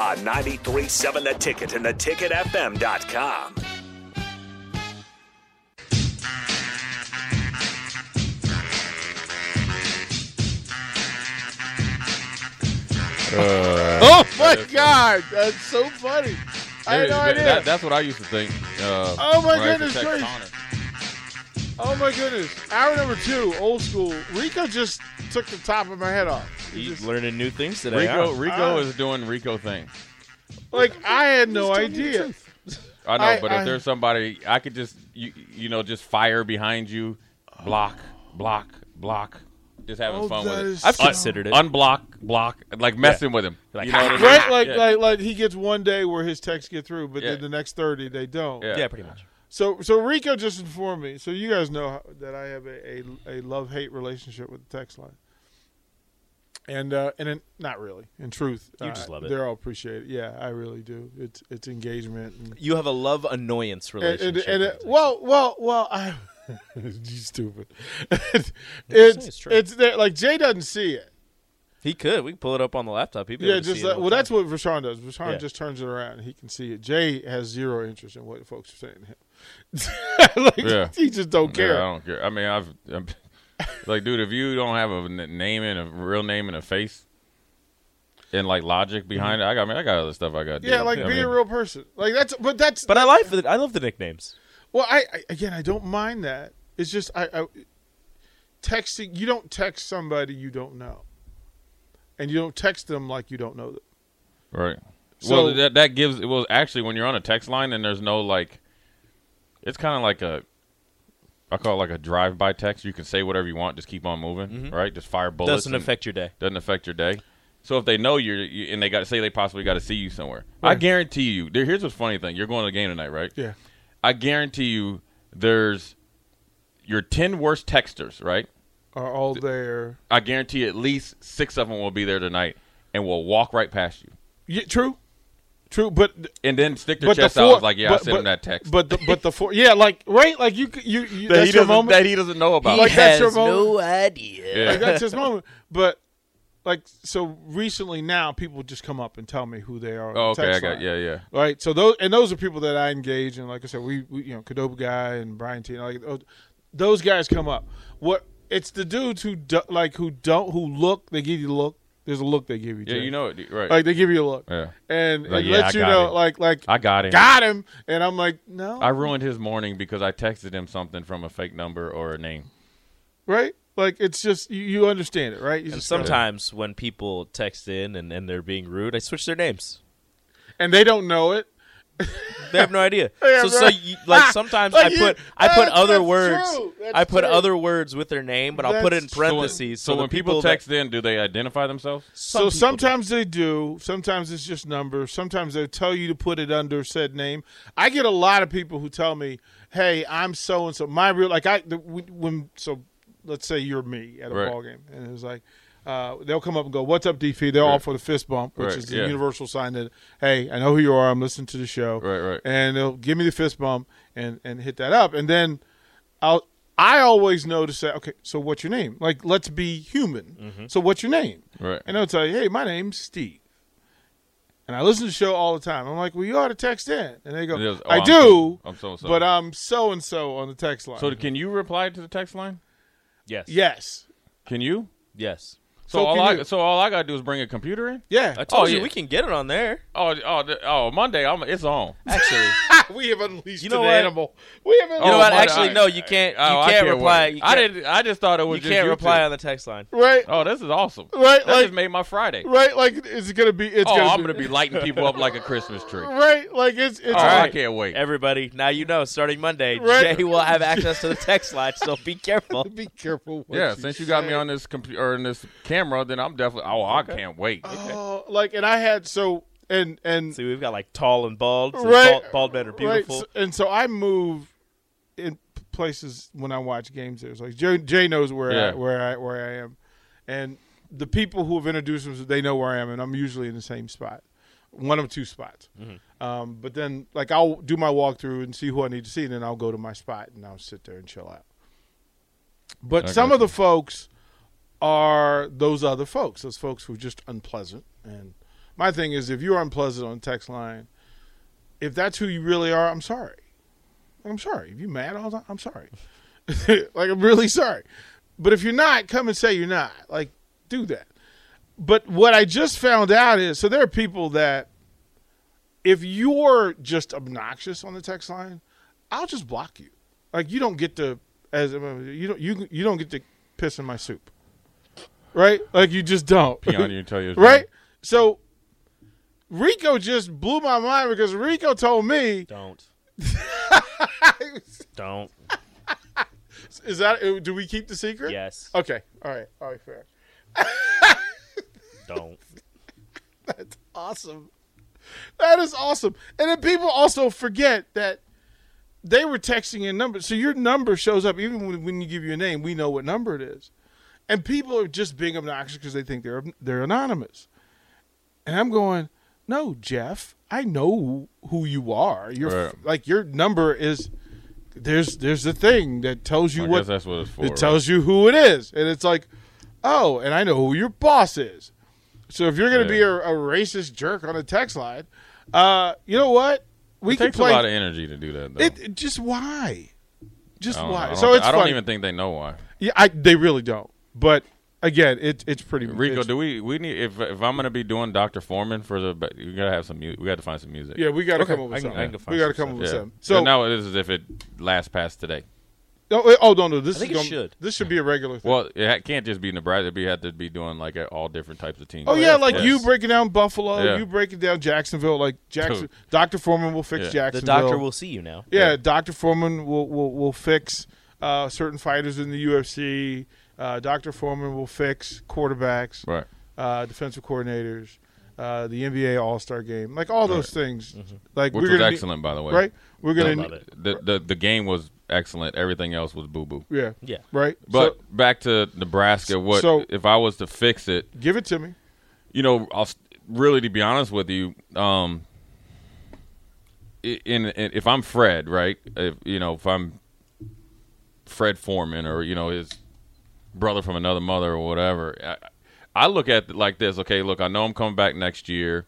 On 93.7 The Ticket and theticketfm.com. oh my god, that's so funny. I had no That- idea. that- that's what I used to think. Uh, Oh, my when I used to goodness text gracious. Oh my goodness. Hour number two, old school. Rico just took the top of my head off. He He's learning new things today. Rico, huh? Rico Ah. is doing Rico things. like I had no Just telling you the idea. I know, I- but I- if there's somebody, I could just you, you know just fire behind you, block, block, block, just having Oh, fun with it. I've so- considered it. Unblock, block, like messing with him. Like, you know what I mean? Right, like Yeah. like like he gets one day where his texts get through, but Yeah. then the next thirty they don't. Yeah. yeah, pretty much. So so Rico just informed me. So you guys know how, that I have a, a, a love hate relationship with the text line. And uh, and in, not really. In truth, You uh, just love it. They're all appreciate it. Yeah, I really do. It's it's engagement and You have a love annoyance relationship. and, and with it, it. well well well I you stupid. it's it's true. it's there like Jay doesn't see it. he could. We can pull it up on the laptop. He'd be Yeah, able to just see like, all well, the that's what Rashawn does. Rashawn Yeah. just turns it around and he can see it. Jay has zero interest in what folks are saying to him. like, Yeah. he just don't care. Yeah, I don't care. I mean, I've I'm, like, dude, if you don't have a n- name and a real name and a face, and like logic mm-hmm. behind it, I got I mean, I got other stuff I got. Yeah, do. like I be mean, a real person. Like that's, but that's. But I like the I love the nicknames. Well, I, I again, I don't mind that. It's just I, I texting. You don't text somebody you don't know, and you don't text them like you don't know them. Right. So- well, that that gives well actually when you're on a text line and there's no like, it's kind of like a, I call it like a drive-by text. You can say whatever you want, just keep on moving, right? Just fire bullets. Mm-hmm. Doesn't and affect your day. Doesn't affect your day. So if they know you're you, and they got say they possibly got to see you somewhere, I guarantee you. There, here's what's funny thing: you're going to the game tonight, right? Yeah. I guarantee you, there's your ten worst texters, right? Are all there. I guarantee at least six of them will be there tonight and will walk right past you. Yeah, true, true. But and then stick their but the chest four, out. I was like, yeah, I but, sent but, him that text. But the, but the four, yeah, like right, like you c- you, you that that's he your doesn't moment. that he doesn't know about. Like, that's your moment. idea. Yeah. like that's his moment. But like so recently now, people just come up and tell me who they are. oh, the okay, I got line. yeah, yeah. Right. So those and those are people that I engage in. Like I said, we, we you know Cadoba guy and Brian T. Like those- those guys come up. What it's the dudes who do, like who don't who look. They give you the look. There's a look they give you. Yeah, Jay. you know it, right? Like they give you a look. Yeah. And, Like, and yeah, let I you got know him. like like I got him. got him. And I'm like no. I ruined his morning because I texted him something from a fake number or a name. right. Like it's just you, you understand it, right? You And just gotta- sometimes when people text in and, and they're being rude, I switch their names. and they don't know it. They have no idea. Yeah, so, so you, like Ah, sometimes like I you- put I put other words. I put true. other words with their name, but I'll put it in That's true. parentheses. So, when people that- text in, do they identify themselves? So people do. sometimes they do. Sometimes it's just numbers. Sometimes they tell you to put it under said name. I get a lot of people who tell me, "Hey, I'm so and so." My real like I the, when so let's say you're me at a Right. ball game, and it's like uh, they'll come up and go, "What's up, DP?" They're all Right. for the fist bump, which Right, is the yeah. universal sign that, "Hey, I know who you are. I'm listening to the show." Right, right. And they'll give me the fist bump and and hit that up, and then I'll. I always know to say, okay, so what's your name? Like, let's be human. Mm-hmm. So, what's your name? Right. And they'll tell you, hey, my name's Steve. And I listen to the show all the time. I'm like, well, you ought to text in. And they go, And it was, oh, I I'm do, so- I'm so-and-so. but I'm so and so on the text line. So can you reply to the text line? yes, yes. Can you? yes. So, So all I you. so all I gotta do is bring a computer in. Yeah, I told Oh, you yeah. we can get it on there. Oh, oh, oh, Monday, I'm it's on. Actually, we have unleashed You know an what? animal. We have oh, you know Oh, what? Monday, Actually, I- no. You can't. Oh, you Oh, can't can't reply. You I can't, didn't. I just thought it was You just can't YouTube. reply on the text line. right, Oh, this is awesome. right, That like just made my Friday. right, like it's gonna be. It's Oh, gonna I'm be, gonna be lighting people up like a Christmas tree. Oh, right, like it's it's. Oh, I can't wait. Everybody, now you know. Starting Monday, Right. Jay will have access to the text line. So be careful. Be careful. Yeah, since you got me on this computer or in this camera, then I'm definitely. Oh, I can't wait. Oh, like, and I had so and and See, we've got like tall and bald. So Right. bald, bald men are beautiful. Right. So- and so I move in places when I watch games. There's like Jay, Jay knows where I, where I where I am, and the people who have introduced themselves, they know where I am, and I'm usually in the same spot, one of two spots. Mm-hmm. Um, but then like I'll do my walkthrough and see who I need to see, and then I'll go to my spot and I'll sit there and chill out. But I some of the folks are those other folks, those folks who are just unpleasant. And my thing is, if you're unpleasant on the text line, if that's who you really are, I'm sorry. I'm sorry. If you're mad all the time, I'm sorry. like I'm really sorry. But if you're not, come and say you're not. Like do that. But what I just found out is so there are people that if you're just obnoxious on the text line, I'll just block you. Like you don't get to as you don't you you don't get to piss in my soup. Right? Like you just don't. Pee on you and tell you right? So Rico just blew my mind because Rico told me Don't. Don't. is that uh, do we keep the secret? Yes. Okay. All right. All right, fair. Don't. That's awesome. That is awesome. And then people also forget that they were texting a number. So your number shows up even when, when you give your name, we know what number it is. And people are just being obnoxious because they think they're they're anonymous. And I'm going, "No, Jeff, I know who you are. You're Right. like your number is there's there's a thing that tells you I what that's what it's for. it tells you who it is, and it's like, oh, and I know who your boss is. So if you're going to be a, a racist jerk on a text line, uh, you know what? We It can takes play. a lot of energy to do that. Though. it, it- just why? Just know. why? So it's I don't funny. even think they know why. Yeah, I, they really don't. But again, it, it's pretty. Rico, it's- do we we need if if I'm gonna be doing Dr. Foreman for the but we gotta have some music. We got to find some music. yeah, we got to Okay, come up with I can- something. I can we got to some come up with Yeah. something. So So now it is as if it lasts past today. oh, oh no, no, this I think is it gonna- should. This should be a regular thing. Well, it can't just be Nebraska. We have to be doing like all different types of teams. Oh yeah, like Yes. you breaking down Buffalo, Yeah. you breaking down Jacksonville. Like Jackson, Doctor Foreman will fix Yeah. The Jacksonville. doctor will see you now. Yeah, Doctor Foreman will will, will fix uh, certain fighters in the UFC. Uh, Doctor Foreman will fix quarterbacks, right. uh, defensive coordinators, uh, the NBA All Star Game, like all those things. Like Which we're was gonna be- excellent, by the way. right? We're gonna love it. The, the the game was excellent. Everything else was boo boo. yeah Yeah. right. But So, back to Nebraska. What so- if I was to fix it? give it to me. you know, I'll really to be honest with you, um, in, in if I'm Fred, right? If you know, if I'm Fred Foreman or you know his brother from another mother or whatever, I, I look at it like this. Okay, look, I know I'm coming back next year.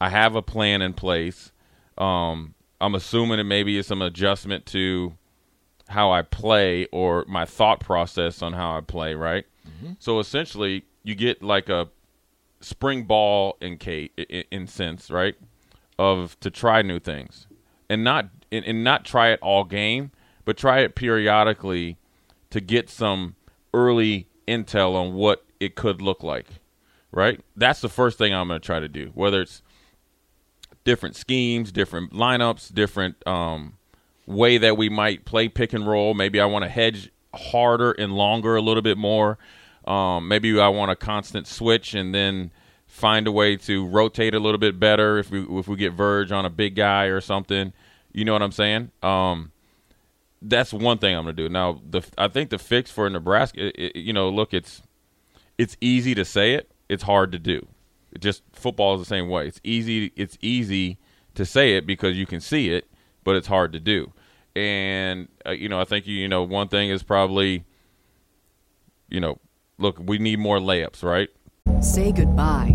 I have a plan in place. Um, I'm assuming it maybe is some adjustment to how I play or my thought process on how I play, right? So essentially, you get like a spring ball in case in, in sense, right? Of to try new things and not and, and not try it all game, but try it periodically to get some early intel on what it could look like, right? That's the first thing I'm going to try to do. Whether it's different schemes, different lineups, different um, way that we might play pick and roll. Maybe I want to hedge harder and longer a little bit more. Um, maybe I want a constant switch and then find a way to rotate a little bit better if we if we get verge on a big guy or something. You know what I'm saying? Um, that's one thing I'm gonna do. Now, the I think the fix for Nebraska, it, it- you know, look, it's it's easy to say it, it's hard to do. It just football is the same way. It's easy. It's easy to say it because you can see it, but it's hard to do. And uh, you know, I think you you know one thing is probably, you know, look, we need more layups, right? Say goodbye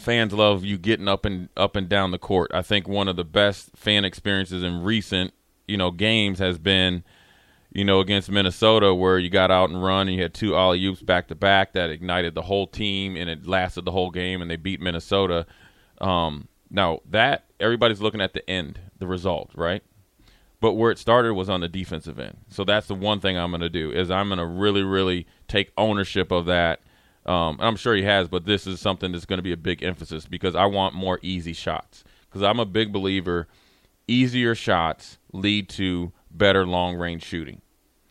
Fans love you getting up and up and down the court. I think one of the best fan experiences in recent, you know, games has been, you know, against Minnesota where you got out and run and you had two alley oops back to back that ignited the whole team and it lasted the whole game and they beat Minnesota. Um, now that everybody's looking at the end, the result, right? But where it started was on the defensive end. So that's the one thing I'm going to do is I'm going to really, really take ownership of that. Um, I'm sure he has, but this is something that's going to be a big emphasis because I want more easy shots. Because I'm a big believer, easier shots lead to better long range shooting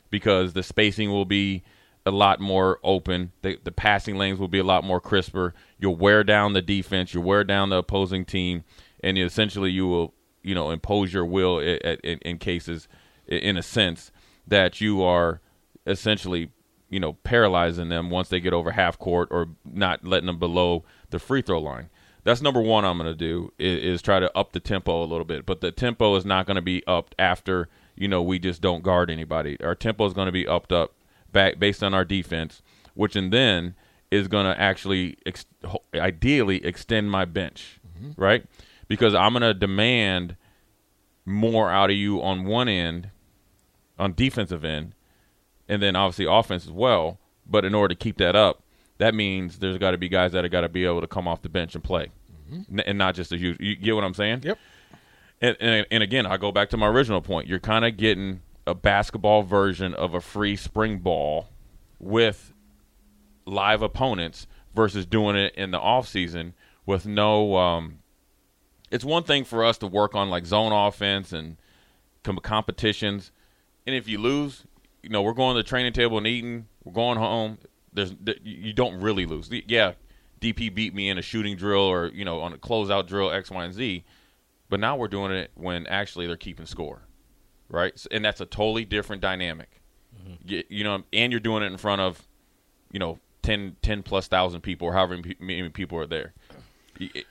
because the spacing will be a lot more open. The, the passing lanes will be a lot more crisper. You'll wear down the defense. You'll wear down the opposing team, and essentially you will, you know, impose your will in, in, in cases, in a sense, that you are essentially, you know, paralyzing them once they get over half court or not letting them below the free throw line. That's number one. I'm going to do is, is try to up the tempo a little bit, but the tempo is not going to be upped after you know we just don't guard anybody. Our tempo is going to be upped up back based on our defense, which and then is going to actually ex- ideally extend my bench, mm-hmm. right? Because I'm going to demand more out of you on one end, on defensive end, and then obviously offense as well. But in order to keep that up, that means there's got to be guys that have got to be able to come off the bench and play, N- and not just a huge. You get what I'm saying? Yep. And, and, and again, I go back to my original point. You're kind of getting a basketball version of a free spring ball with live opponents versus doing it in the off season with no. Um, it's one thing for us to work on like zone offense and com- competitions, and if you lose, you know we're going to the training table and eating. We're going home. There's you don't really lose. Yeah, DP beat me in a shooting drill or you know on a closeout drill X, Y, and Z. But now we're doing it when actually they're keeping score, right? And that's a totally different dynamic. Mm-hmm. Y- You, know, and you're doing it in front of, you know, 10, 10 plus thousand people or however many people are there.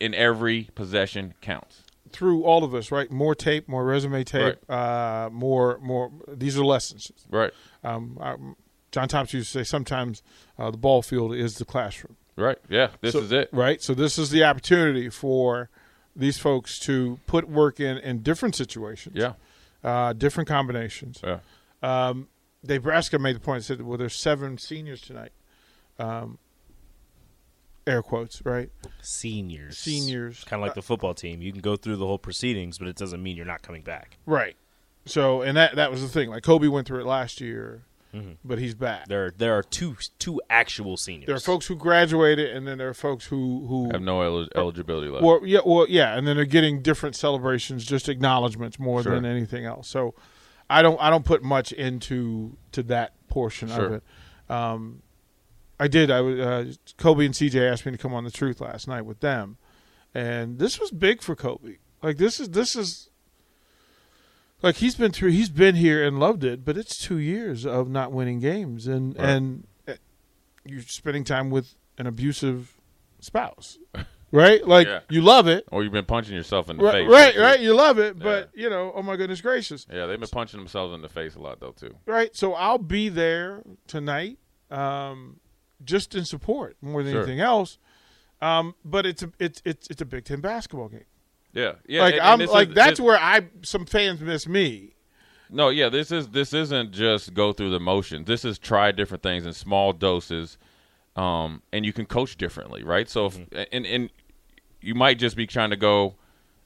In every possession counts. Through all of us, right? More tape, more resume tape, uh, more, more. These are lessons. Right. Um, I, John Thompson used to say sometimes uh, the ball field is the classroom. Right. Yeah. This So- is it. Right. So this is the opportunity for these folks to put work in in different situations. Yeah. Uh, different combinations. Yeah. Um, Dave Braska made the point. Said, "Well, there's seven seniors tonight." Um, air quotes, right? Seniors. Seniors. Kind of like the football team. You can go through the whole proceedings, but it doesn't mean you're not coming back. Right. So, and that that was the thing. Like Kobe went through it last year, Mm-hmm. but he's back. There, there are two two actual seniors. There are folks who graduated, and then there are folks who who Have no el- eligibility left. Well, yeah, well, yeah, and then they're getting different celebrations, just acknowledgments more Sure. than anything else. So, I don't, I don't put much into to that portion of it. Um, I did. I was uh, Kobe and CJ asked me to come on the Truth last night with them, and this was big for Kobe. Like this is this is like he's been through. He's been here and loved it, but it's two years of not winning games, and Right. and uh, you're spending time with an abusive spouse, right? Like Yeah. you love it, or you've been punching yourself in the right? face. Right, right. You love it, but you know, oh my goodness gracious, Yeah, they've been punching themselves in the face a lot though too. right? So I'll be there tonight, um, just in support more than Sure. anything else. Um, but it's a it's it's it's a Big Ten basketball game. Yeah, yeah. like and- and I'm this like is- that's this- where I some fans miss me. No, yeah, this is this isn't just go through the motions. This is try different things in small doses, um, and you can coach differently, right? So, if, and and you might just be trying to go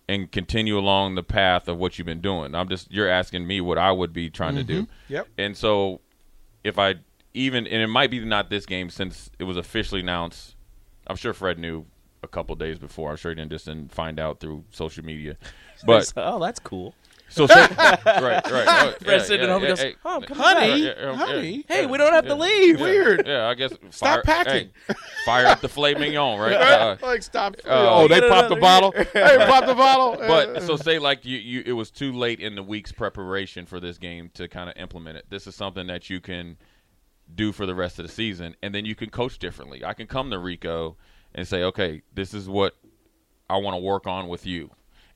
and continue along the path of what you've been doing. I'm just you're asking me what I would be trying to do. Yep. And so, if I even and it might be not this game since it was officially announced. I'm sure Fred knew a couple days before. I'm sure he didn't just didn't find out through social media, but oh, that's cool. So say, right, right. Oh, Fred's sitting at home and goes, hey, "Oh, I'm coming Honey, yeah, yeah, honey. Hey, we don't have to leave. yeah, Weird. Yeah, I guess. Stop fire, packing. hey, fire up the filet mignon, right? Uh, like stop. oh, they get popped the bottle. hey, pop the bottle. but so say like you, you it was too late in the week's preparation for this game to kind of implement it. This is something that you can do for the rest of the season, and then you can coach differently. I can come to Rico and say, okay, this is what I want to work on with you,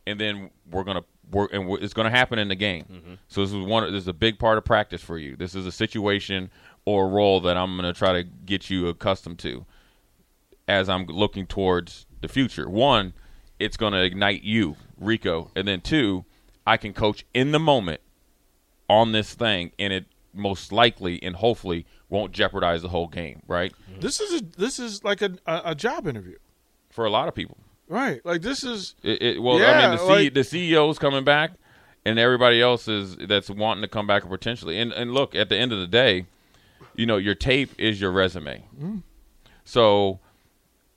and then we're gonna work, and it's gonna happen in the game. Mm-hmm. So this is one. This is a big part of practice for you. This is a situation or a role that I'm gonna try to get you accustomed to as I'm looking towards the future. One, it's to ignite you, Rico, and then two, I can coach in the moment on this thing, and it most likely and hopefully won't jeopardize the whole game, right? this is a, this is like a, a a job interview, For a lot of people, right? Like this is it, it, well, I Yeah, mean, the, C, like- the CEO's coming back, and everybody else is that's wanting to come back potentially. And and look, at the end of the day, you know, your tape is your resume. Mm. So,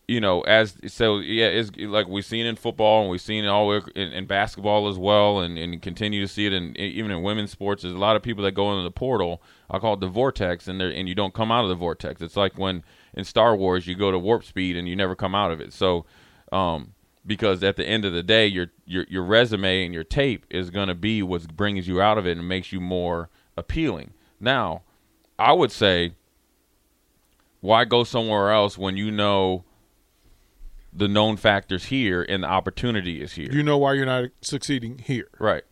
you know, as so yeah, it's like we've seen in football and we've seen it all in, in basketball as well, and, and continue to see it in even in women's sports. There's a lot of people that go into the portal. I call it the vortex, and and you don't come out of the vortex. It's like when in Star Wars you go to warp speed and you never come out of it. So, um, because at the end of the day, your your your resume and your tape is going to be what brings you out of it and makes you more appealing. Now, I would say, why go somewhere else when you know the known factors here and the opportunity is here, you know why you're not succeeding here. right?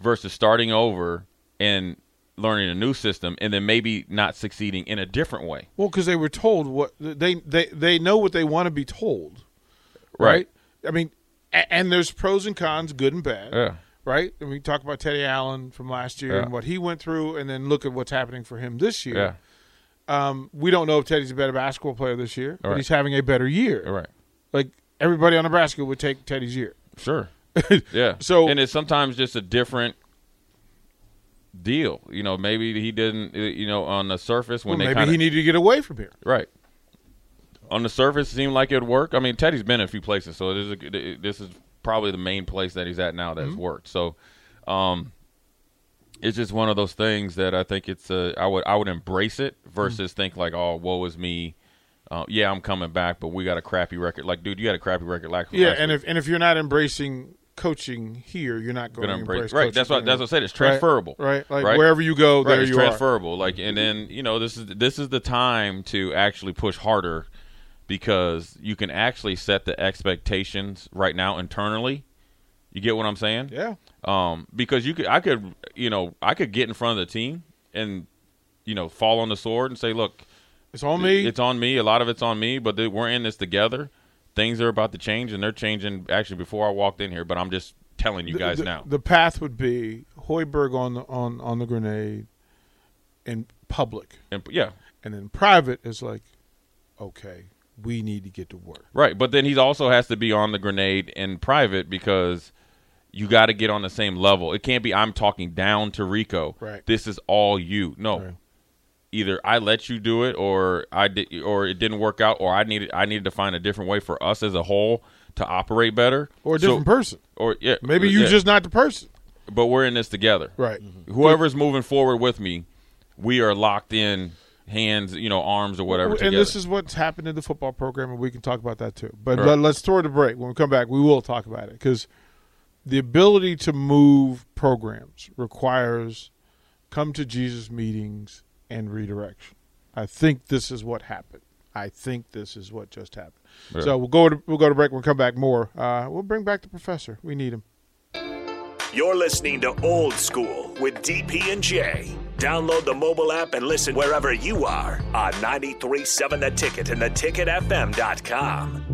Versus starting over and learning a new system and then maybe not succeeding in a different way, Well, because they were told what they they they know what they want to be told, right? right? I mean, a- and there's pros and cons, good and bad. Yeah. Right. And we talk about Teddy Allen from last year Yeah. and what he went through, and then look at what's happening for him this year. Yeah. Um, we don't know if Teddy's a better basketball player this year, but Right. he's having a better year. Right. Like everybody on Nebraska would take Teddy's year. Sure. Yeah. So- and it's sometimes just a different deal. You know, maybe he didn't. uh, You know, on the surface when Well, they maybe kinda, he needed to get away from here. right. On the surface, it seemed like it would work. I mean, Teddy's been in a few places, so this is a, this is probably the main place that he's at now that's worked. So, um, it's just one of those things that I think it's uh, I would I would embrace it versus think like, oh, woe is me. Uh, yeah, I'm coming back, but we got a crappy record. Like, dude, you got a crappy record. Like, Yeah, and week. if and if you're not embracing coaching here, you're not going to embrace right. That's what that's what I said. It's transferable, Right, like right? wherever you go, Right, there it's you are. transferable. Like, and then you know this is this is the time to actually push harder because you can actually set the expectations right now internally. You get what I'm saying? Yeah, Um, because you could, I could, you know, I could get in front of the team and, you know, fall on the sword and say, look, it's on me. it's on me. A lot of it's on me, but we're in this together. Things are about to change, and they're changing actually before I walked in here. But I'm just telling you The- guys the, now. The path would be Hoiberg on the on on the grenade in public, and, yeah, and then private is like, okay, we need to get to work. Right, but then he also has to be on the grenade in private because you got to get on the same level. It can't be I'm talking down to Rico. Right. This is all you. No. Right. Either I let you do it or I did or it didn't work out or I needed I needed to find a different way for us as a whole to operate better Or a So- different person. Or yeah, Maybe you yeah. just not the person. but we're in this together. Right. Mm-hmm. Mm-hmm. Whoever's moving forward with me, we are locked in hands, you know, arms or whatever and together. this is what's happened in the football program, and we can talk about that too. But Right. let, us throw it a break. When we come back, we will talk about it because the ability to move programs requires come to Jesus meetings and redirection. I think this is what happened. I think this is what just happened. Yeah. So we'll go to we'll go to break. We'll come back more. Uh, we'll bring back the professor. We need him. You're listening to Old School with DP and Jay. Download the mobile app and listen wherever you are on 937 The Ticket and theticketfm.com.